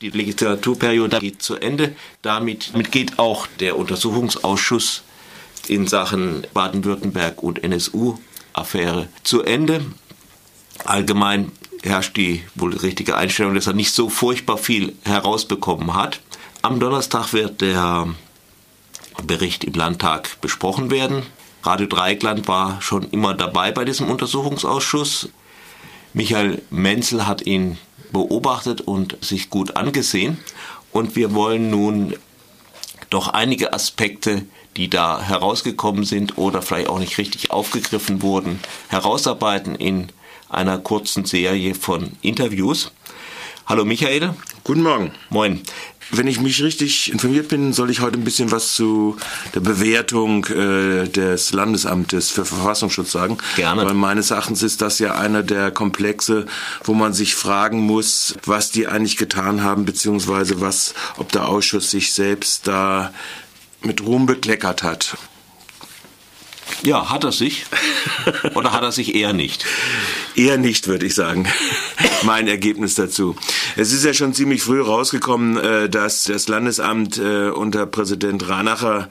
Die Legislaturperiode geht zu Ende. Damit, geht auch der Untersuchungsausschuss in Sachen Baden-Württemberg und NSU-Affäre zu Ende. Allgemein herrscht die wohl richtige Einstellung, dass er nicht so furchtbar viel herausbekommen hat. Am Donnerstag wird der Bericht im Landtag besprochen werden. Radio Dreieckland war schon immer dabei bei diesem Untersuchungsausschuss. Michael Menzel hat ihn beobachtet und sich gut angesehen. Und wir wollen nun doch einige Aspekte, die da herausgekommen sind oder vielleicht auch nicht richtig aufgegriffen wurden, herausarbeiten in einer kurzen Serie von Interviews. Hallo Michael. Guten Morgen. Moin. Wenn ich mich richtig informiert bin, soll ich heute ein bisschen was zu der Bewertung äh, des Landesamtes für Verfassungsschutz sagen. Gerne. Weil meines Erachtens ist das ja einer der Komplexe, wo man sich fragen muss, was die eigentlich getan haben, beziehungsweise was, ob der Ausschuss sich selbst da mit Ruhm bekleckert hat. Ja, hat er sich? Oder hat er sich eher nicht? Eher nicht, würde ich sagen. mein Ergebnis dazu. Es ist ja schon ziemlich früh rausgekommen, äh, dass das Landesamt äh, unter Präsident Ranacher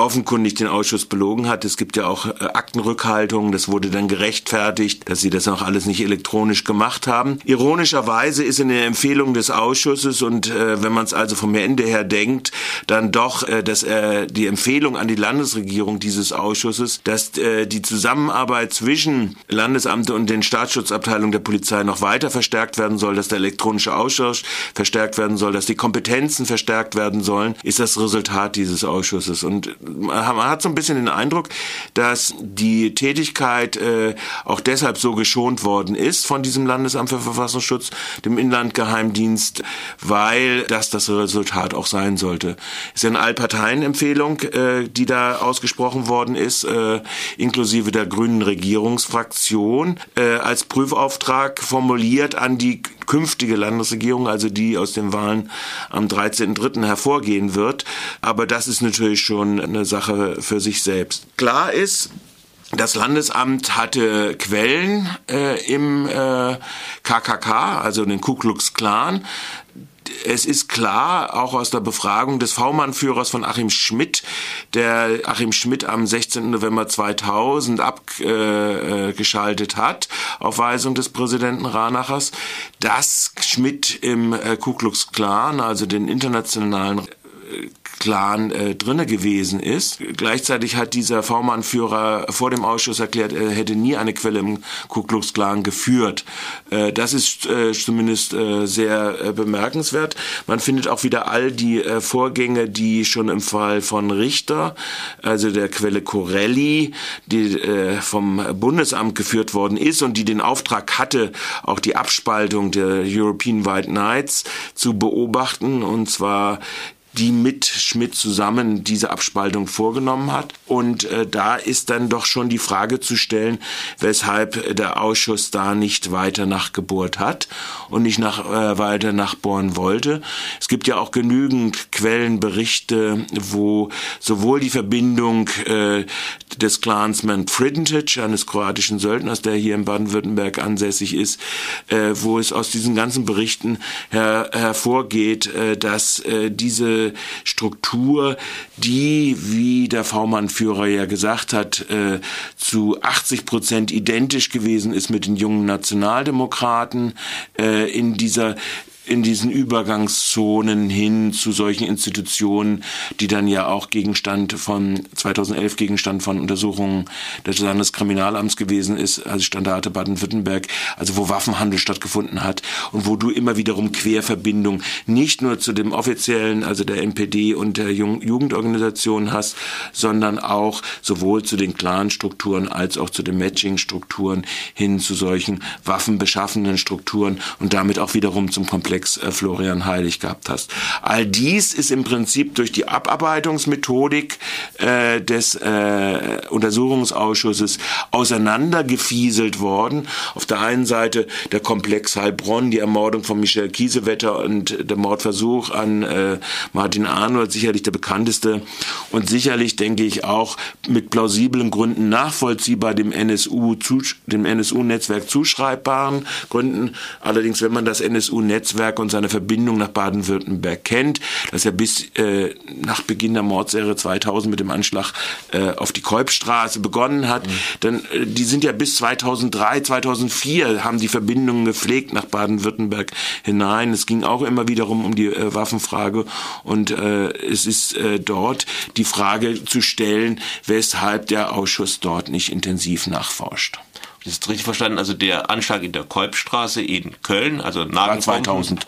offenkundig den Ausschuss belogen hat. Es gibt ja auch äh, Aktenrückhaltungen, das wurde dann gerechtfertigt, dass sie das auch alles nicht elektronisch gemacht haben. Ironischerweise ist in der Empfehlung des Ausschusses und äh, wenn man es also vom Ende her denkt, dann doch, äh, dass äh, die Empfehlung an die Landesregierung dieses Ausschusses, dass äh, die Zusammenarbeit zwischen Landesamte und den Staatsschutzabteilungen der Polizei noch weiter verstärkt werden soll, dass der elektronische Ausschuss verstärkt werden soll, dass die Kompetenzen verstärkt werden sollen, ist das Resultat dieses Ausschusses. Und man hat so ein bisschen den Eindruck, dass die Tätigkeit äh, auch deshalb so geschont worden ist von diesem Landesamt für Verfassungsschutz, dem Inlandgeheimdienst, weil das das Resultat auch sein sollte. Es ist eine Allparteienempfehlung, äh, die da ausgesprochen worden ist, äh, inklusive der grünen Regierungsfraktion, als Prüfauftrag formuliert an die künftige Landesregierung, also die aus den Wahlen am 13.3. hervorgehen wird. Aber das ist natürlich schon eine Sache für sich selbst. Klar ist, das Landesamt hatte Quellen äh, im äh, KKK, also den Ku Klux Klan, es ist klar, auch aus der Befragung des V-Mann-Führers von Achim Schmidt, der Achim Schmidt am 16. November 2000 abgeschaltet hat, auf Weisung des Präsidenten Ranachers, dass Schmidt im äh, Ku Klux Klan, also den internationalen Clan äh, drinne gewesen ist. Gleichzeitig hat dieser V-Mann-Führer vor dem Ausschuss erklärt, er hätte nie eine Quelle im Ku Klux Klan geführt. Äh, das ist äh, zumindest äh, sehr äh, bemerkenswert. Man findet auch wieder all die äh, Vorgänge, die schon im Fall von Richter, also der Quelle Corelli, die äh, vom Bundesamt geführt worden ist und die den Auftrag hatte, auch die Abspaltung der European White Knights zu beobachten, und zwar die mit Schmidt zusammen diese Abspaltung vorgenommen hat. Und äh, da ist dann doch schon die Frage zu stellen, weshalb der Ausschuss da nicht weiter nachgebohrt hat und nicht nach, äh, weiter nachbohren wollte. Es gibt ja auch genügend Quellenberichte, wo sowohl die Verbindung äh, des Clansman Fridentage, eines kroatischen Söldners, der hier in Baden-Württemberg ansässig ist, äh, wo es aus diesen ganzen Berichten her hervorgeht, äh, dass äh, diese Struktur, die, wie der V-Mann-Führer ja gesagt hat, äh, zu 80 Prozent identisch gewesen ist mit den jungen Nationaldemokraten äh, in dieser in diesen Übergangszonen hin zu solchen Institutionen, die dann ja auch Gegenstand von 2011 Gegenstand von Untersuchungen des Landeskriminalamts gewesen ist, also Standarte Baden-Württemberg, also wo Waffenhandel stattgefunden hat und wo du immer wiederum Querverbindung nicht nur zu dem offiziellen, also der NPD und der Jugendorganisation hast, sondern auch sowohl zu den Clan-Strukturen als auch zu den Matching-Strukturen hin zu solchen waffenbeschaffenden Strukturen und damit auch wiederum zum Komplex Komplex äh, Florian Heilig gehabt hast. All dies ist im Prinzip durch die Abarbeitungsmethodik äh, des äh, Untersuchungsausschusses auseinandergefieselt worden. Auf der einen Seite der Komplex Heilbronn, die Ermordung von Michel Kiesewetter und der Mordversuch an äh, Martin Arnold, sicherlich der bekannteste und sicherlich, denke ich, auch mit plausiblen Gründen nachvollziehbar dem NSU, dem NSU-Netzwerk zuschreibbaren Gründen. Allerdings, wenn man das NSU-Netzwerk Netzwerk und seine Verbindung nach Baden-Württemberg kennt, dass er bis äh, nach Beginn der Mordserie 2000 mit dem Anschlag äh, auf die Kolbstraße begonnen hat. Mhm. Dann, äh, die sind ja bis 2003, 2004 haben die Verbindungen gepflegt nach Baden-Württemberg hinein. Es ging auch immer wiederum um die äh, Waffenfrage und äh, es ist äh, dort die Frage zu stellen, weshalb der Ausschuss dort nicht intensiv nachforscht. Das ist richtig verstanden. Also der Anschlag in der Kolbstraße in Köln, also nach 2000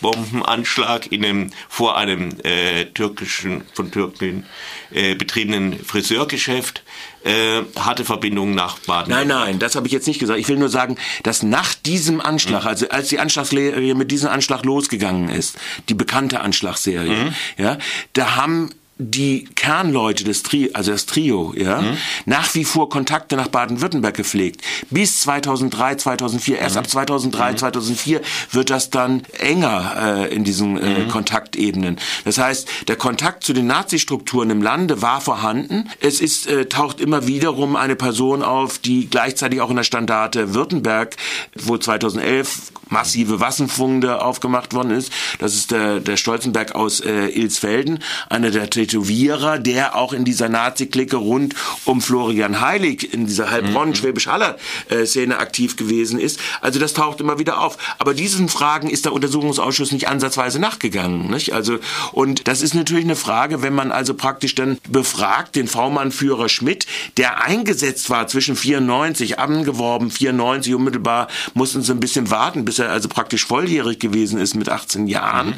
Bombenanschlag in einem, vor einem äh, türkischen, von Türken äh, betriebenen Friseurgeschäft, äh, hatte Verbindungen nach Baden. Nein, nein, das habe ich jetzt nicht gesagt. Ich will nur sagen, dass nach diesem Anschlag, mhm. also als die Anschlagsserie mit diesem Anschlag losgegangen ist, die bekannte Anschlagsserie, mhm. ja, da haben die Kernleute des Trio, also das Trio, ja, mhm. nach wie vor Kontakte nach Baden-Württemberg gepflegt. Bis 2003, 2004. Erst mhm. ab 2003, mhm. 2004 wird das dann enger äh, in diesen äh, mhm. Kontaktebenen. Das heißt, der Kontakt zu den Nazi-Strukturen im Lande war vorhanden. Es ist, äh, taucht immer wiederum eine Person auf, die gleichzeitig auch in der Standarte Württemberg, wo 2011 massive Wassenfunde aufgemacht worden ist. Das ist der, der Stolzenberg aus äh, Ilsfelden, einer der Tätowierer, der auch in dieser Nazi-Clique rund um Florian Heilig in dieser Heilbronn-Schwäbisch-Haller-Szene aktiv gewesen ist. Also das taucht immer wieder auf. Aber diesen Fragen ist der Untersuchungsausschuss nicht ansatzweise nachgegangen. Nicht? Also, und das ist natürlich eine Frage, wenn man also praktisch dann befragt, den V-Mann-Führer Schmidt, der eingesetzt war zwischen 94, angeworben, 94 unmittelbar, mussten sie ein bisschen warten, bis er also praktisch volljährig gewesen ist mit 18 Jahren. Mhm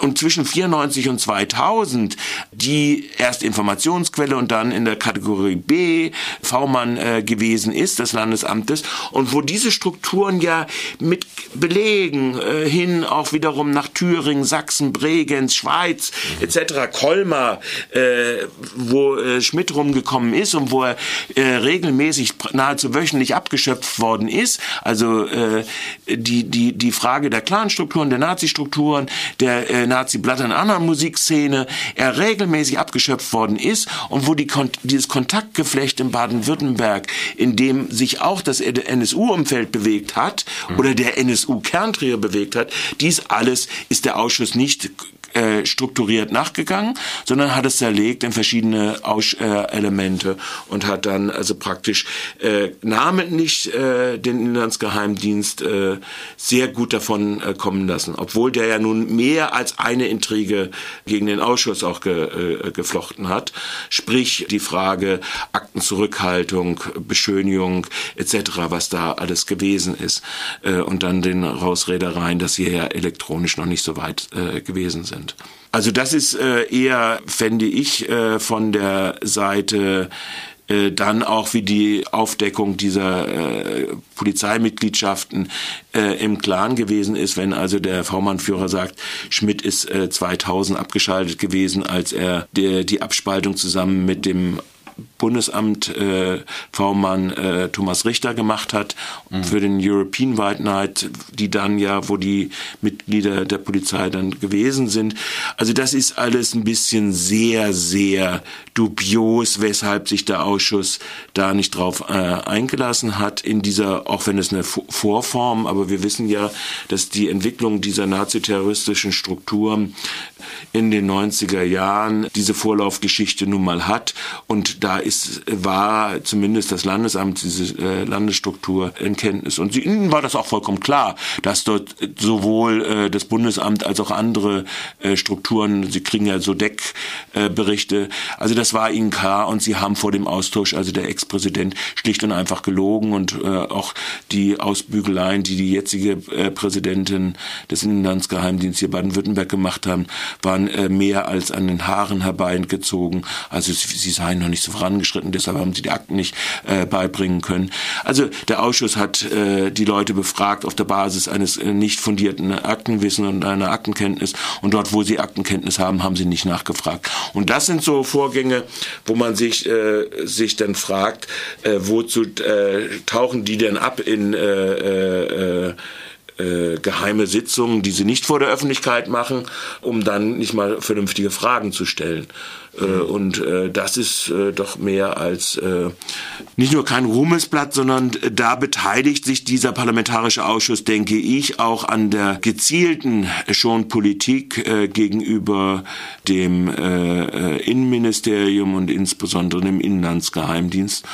und zwischen 94 und 2000 die erst Informationsquelle und dann in der Kategorie B V-Mann äh, gewesen ist des Landesamtes und wo diese Strukturen ja mit Belegen äh, hin auch wiederum nach Thüringen, Sachsen, Bregenz, Schweiz mhm. etc. Kolmar, äh, wo äh, Schmidt rumgekommen ist und wo er äh, regelmäßig nahezu wöchentlich abgeschöpft worden ist. Also äh, die die die Frage der Clanstrukturen, der Nazi-Strukturen, der äh, Nazi-Blatt in einer Musikszene, er regelmäßig abgeschöpft worden ist und wo die, dieses Kontaktgeflecht in Baden-Württemberg, in dem sich auch das NSU-Umfeld bewegt hat mhm. oder der NSU-Kerntrio bewegt hat, dies alles ist der Ausschuss nicht äh, strukturiert nachgegangen, sondern hat es zerlegt in verschiedene Aus äh, Elemente und hat dann also praktisch äh, namentlich äh, den Inlandsgeheimdienst äh, sehr gut davon äh, kommen lassen, obwohl der ja nun mehr als eine Intrige gegen den Ausschuss auch ge, äh, geflochten hat, sprich die Frage Aktenzurückhaltung, Beschönigung etc., was da alles gewesen ist. Äh, und dann den Rausredereien, dass sie ja elektronisch noch nicht so weit äh, gewesen sind sind. Also das ist äh, eher, fände ich, äh, von der Seite äh, dann auch wie die Aufdeckung dieser äh, Polizeimitgliedschaften äh, im Clan gewesen ist, wenn also der V-Mann-Führer sagt, Schmidt ist äh, 2000 abgeschaltet gewesen, als er der, die Abspaltung zusammen mit dem Bundesamt äh, V-Mann äh, Thomas Richter gemacht hat mhm. für den European White Night, die dann ja, wo die Mitglieder der Polizei dann gewesen sind. Also das ist alles ein bisschen sehr, sehr dubios, weshalb sich der Ausschuss da nicht drauf äh, eingelassen hat in dieser, auch wenn es eine Vorform, aber wir wissen ja, dass die Entwicklung dieser naziterroristischen Strukturen in den 90er Jahren diese Vorlaufgeschichte nun mal hat und da ist, war zumindest das Landesamt, diese äh, Landesstruktur in Kenntnis. Und ihnen war das auch vollkommen klar, dass dort sowohl äh, das Bundesamt als auch andere äh, Strukturen, sie kriegen ja so Deckberichte, also das war ihnen klar und sie haben vor dem Austausch, also der Ex-Präsident, schlicht und einfach gelogen und auch die Ausbügeleien, die die jetzige Präsidentin des Inlandsgeheimdienstes hier Baden-Württemberg gemacht haben, waren äh, mehr als an den Haaren herbeigezogen. Also sie, sie seien noch nicht so vorangeschritten, deshalb haben sie die Akten nicht äh, beibringen können. Also der Ausschuss hat äh, die Leute befragt auf der Basis eines äh, nicht fundierten Aktenwissen und einer Aktenkenntnis und dort, wo sie Aktenkenntnis haben, haben sie nicht nachgefragt. Und das sind so Vorgänge, wo man sich, äh, sich dann fragt, äh, wozu äh, tauchen die denn ab in äh, äh, äh, geheime Sitzungen, die sie nicht vor der Öffentlichkeit machen, um dann nicht mal vernünftige Fragen zu stellen. Äh, und äh, das ist äh, doch mehr als nicht nur kein Ruhmesblatt, sondern da beteiligt sich dieser parlamentarische Ausschuss, denke ich, auch an der gezielten schon Politik gegenüber dem Innenministerium und insbesondere dem Inlandsgeheimdienst.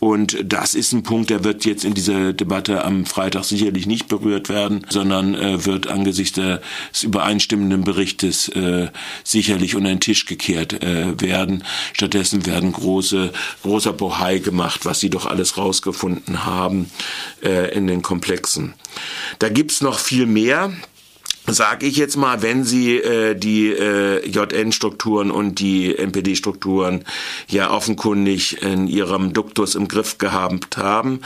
Und das ist ein Punkt, der wird jetzt in dieser Debatte am Freitag sicherlich nicht berührt werden, sondern äh, wird angesichts des übereinstimmenden Berichtes äh, sicherlich unter den Tisch gekehrt äh, werden. Stattdessen werden große, großer Bohai gemacht, was sie doch alles rausgefunden haben äh, in den Komplexen. Da gibt's noch viel mehr sage ich jetzt mal, wenn Sie äh, die äh, JN-Strukturen und die NPD-Strukturen ja offenkundig in ihrem Duktus im Griff gehabt haben,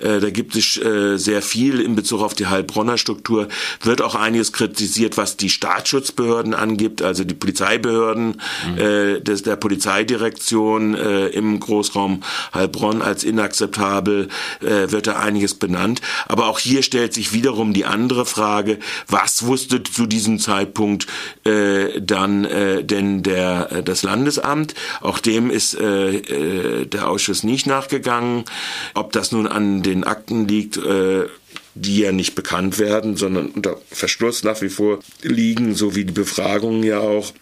äh, da gibt es äh, sehr viel in Bezug auf die Heilbronner Struktur, wird auch einiges kritisiert, was die Staatsschutzbehörden angibt, also die Polizeibehörden mhm. äh, des, der Polizeidirektion äh, im Großraum Heilbronn als inakzeptabel, äh, wird da einiges benannt. Aber auch hier stellt sich wiederum die andere Frage, was wusste wusste zu diesem Zeitpunkt äh, dann äh, denn der äh, das Landesamt. Auch dem ist äh, äh, der Ausschuss nicht nachgegangen. Ob das nun an den Akten liegt, äh, die ja nicht bekannt werden, sondern unter Verschluss nach wie vor liegen, so wie die Befragungen ja auch.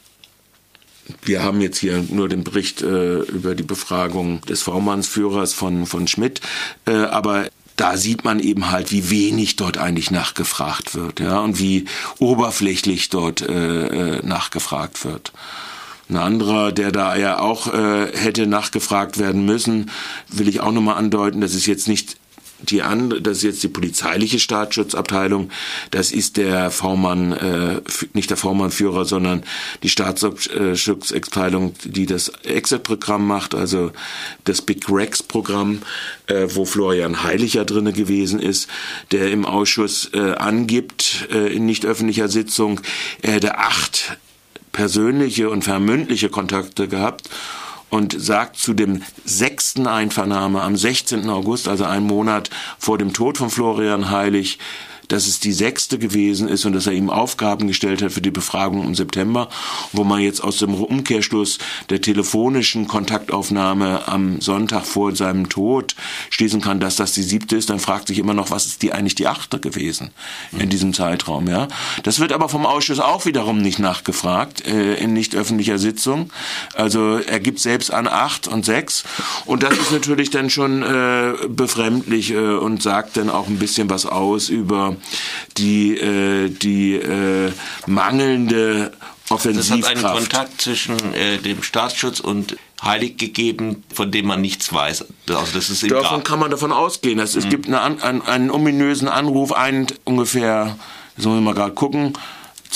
Wir haben jetzt hier nur den Bericht äh, über die Befragung des V-Mannsführers von, von Schmidt, äh, aber da sieht man eben halt, wie wenig dort eigentlich nachgefragt wird, ja, und wie oberflächlich dort äh, äh, nachgefragt wird. Ein anderer, der da ja auch äh, hätte nachgefragt werden müssen, will ich auch nochmal andeuten, das ist jetzt nicht die andere, das ist jetzt die polizeiliche Staatsschutzabteilung, das ist der V-Mann, äh, nicht der V-Mann-Führer, sondern die Staatsschutzabteilung, die das Exit-Programm macht, also das Big Rex-Programm, äh, wo Florian Heiliger drinne gewesen ist, der im Ausschuss äh, angibt, äh, in nicht öffentlicher Sitzung, er hätte acht persönliche und vermündliche Kontakte gehabt und sagt zu dem sechsten Einvernahme am 16. August, also einen Monat vor dem Tod von Florian Heilig, dass es die sechste gewesen ist und dass er ihm Aufgaben gestellt hat für die Befragung im September, wo man jetzt aus dem Umkehrschluss der telefonischen Kontaktaufnahme am Sonntag vor seinem Tod schließen kann, dass das die siebte ist, dann fragt sich immer noch, was ist die eigentlich die achte gewesen in diesem Zeitraum, ja. Das wird aber vom Ausschuss auch wiederum nicht nachgefragt, äh, in nicht öffentlicher Sitzung. Also er gibt selbst an acht und sechs und das ist natürlich dann schon äh, befremdlich äh, und sagt dann auch ein bisschen was aus über die, äh, die äh, mangelnde Offensivkraft. Das hat einen Kontakt zwischen äh, dem Staatsschutz und Heilig gegeben, von dem man nichts weiß. Also das ist davon kann man davon ausgehen. Dass, mhm. Es gibt eine, einen, einen ominösen Anruf, einen ungefähr, jetzt muss ich mal gerade gucken,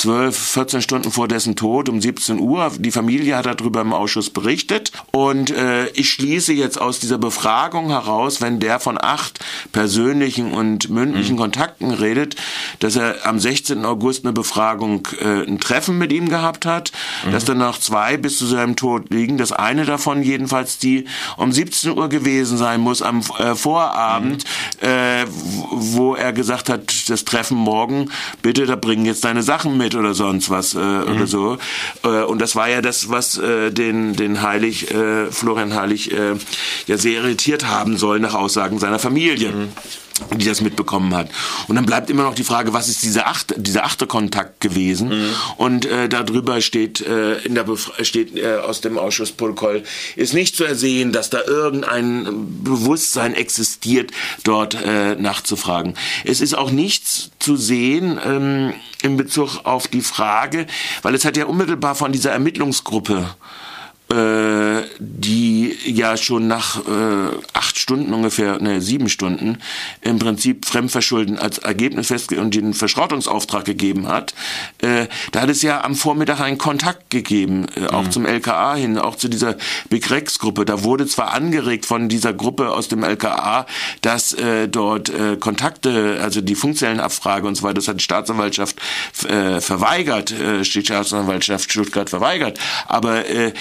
12, 14 Stunden vor dessen Tod um 17 Uhr. Die Familie hat darüber im Ausschuss berichtet. Und äh, ich schließe jetzt aus dieser Befragung heraus, wenn der von acht persönlichen und mündlichen mhm. Kontakten redet, dass er am 16. August eine Befragung, äh, ein Treffen mit ihm gehabt hat, mhm. dass danach zwei bis zu seinem Tod liegen. Das eine davon jedenfalls die um 17 Uhr gewesen sein muss am äh, Vorabend, mhm. äh, wo er gesagt hat, das Treffen morgen, bitte, da bringen jetzt deine Sachen mit oder sonst was äh, mhm. oder so. Äh, und das war ja das, was äh, den, den Heilig, äh, Florian Heilig äh, ja sehr irritiert haben soll nach Aussagen seiner Familie. Mhm die das mitbekommen hat. Und dann bleibt immer noch die Frage, was ist dieser achte, dieser achte Kontakt gewesen? Mhm. Und äh, darüber steht äh, in der Bef steht äh, aus dem Ausschussprotokoll ist nicht zu ersehen, dass da irgendein Bewusstsein existiert, dort äh, nachzufragen. Es ist auch nichts zu sehen ähm, in Bezug auf die Frage, weil es hat ja unmittelbar von dieser Ermittlungsgruppe äh, die ja schon nach äh, acht Stunden ungefähr, ne, sieben Stunden, im Prinzip Fremdverschulden als Ergebnis festgelegt und den Verschrottungsauftrag gegeben hat, äh, da hat es ja am Vormittag einen Kontakt gegeben, äh, auch mhm. zum LKA hin, auch zu dieser Big Rex-Gruppe. Da wurde zwar angeregt von dieser Gruppe aus dem LKA, dass äh, dort äh, Kontakte, also die Funkzellenabfrage und so weiter, das hat die Staatsanwaltschaft äh, verweigert, äh, die Staatsanwaltschaft Stuttgart verweigert. Aber äh,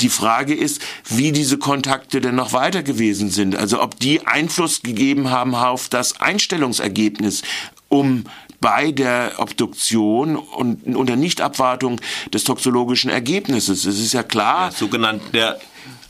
die Frage ist, wie diese Kontakte denn noch weiter gewesen sind. Also ob die Einfluss gegeben haben auf das Einstellungsergebnis um bei der Obduktion und unter Nichtabwartung des toxologischen Ergebnisses. Es ist ja klar. Der sogenannte der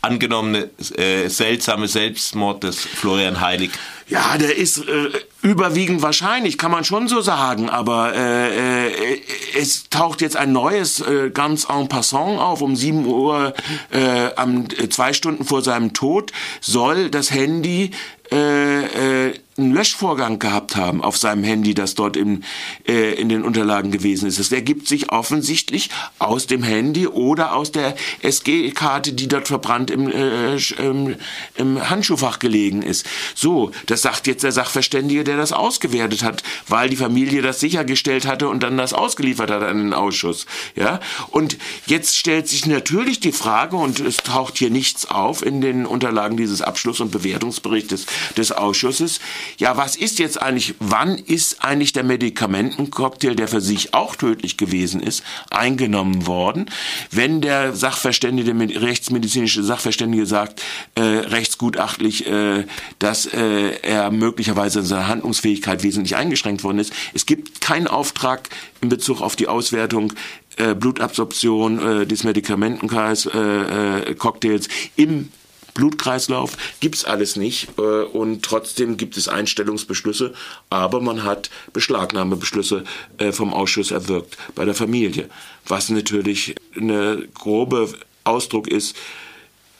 angenommene äh, seltsame Selbstmord des Florian Heilig. Ja, der ist äh, überwiegend wahrscheinlich, kann man schon so sagen, aber äh, äh, es taucht jetzt ein neues äh, ganz en passant auf. Um 7 Uhr, äh, am, äh, zwei Stunden vor seinem Tod, soll das Handy äh, äh, einen Löschvorgang gehabt haben auf seinem Handy, das dort im, äh, in den Unterlagen gewesen ist. Es ergibt sich offensichtlich aus dem Handy oder aus der SG-Karte, die dort verbrannt im, äh, im, im Handschuhfach gelegen ist. So, das sagt jetzt der Sachverständige, der das ausgewertet hat, weil die Familie das sichergestellt hatte und dann das ausgeliefert hat an den Ausschuss. Ja, und jetzt stellt sich natürlich die Frage, und es taucht hier nichts auf in den Unterlagen dieses Abschluss- und Bewertungsberichtes des Ausschusses, ja, was ist jetzt eigentlich, wann ist eigentlich der Medikamentencocktail, der für sich auch tödlich gewesen ist, eingenommen worden? Wenn der Sachverständige, der rechtsmedizinische Sachverständige sagt, äh, rechtsgutachtlich, äh, dass äh, er möglicherweise in seiner Handlungsfähigkeit wesentlich eingeschränkt worden ist. Es gibt keinen Auftrag in Bezug auf die Auswertung äh, Blutabsorption äh, des Medikamentencocktails äh, im Blutkreislauf gibt's alles nicht äh, und trotzdem gibt es Einstellungsbeschlüsse, aber man hat Beschlagnahmebeschlüsse äh, vom Ausschuss erwirkt bei der Familie, was natürlich eine grobe Ausdruck ist,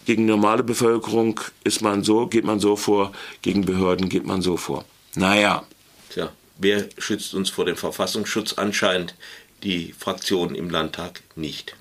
gegen normale Bevölkerung ist man so, geht man so vor, gegen Behörden geht man so vor. Naja. Tja, wer schützt uns vor dem Verfassungsschutz? Anscheinend die Fraktionen im Landtag nicht.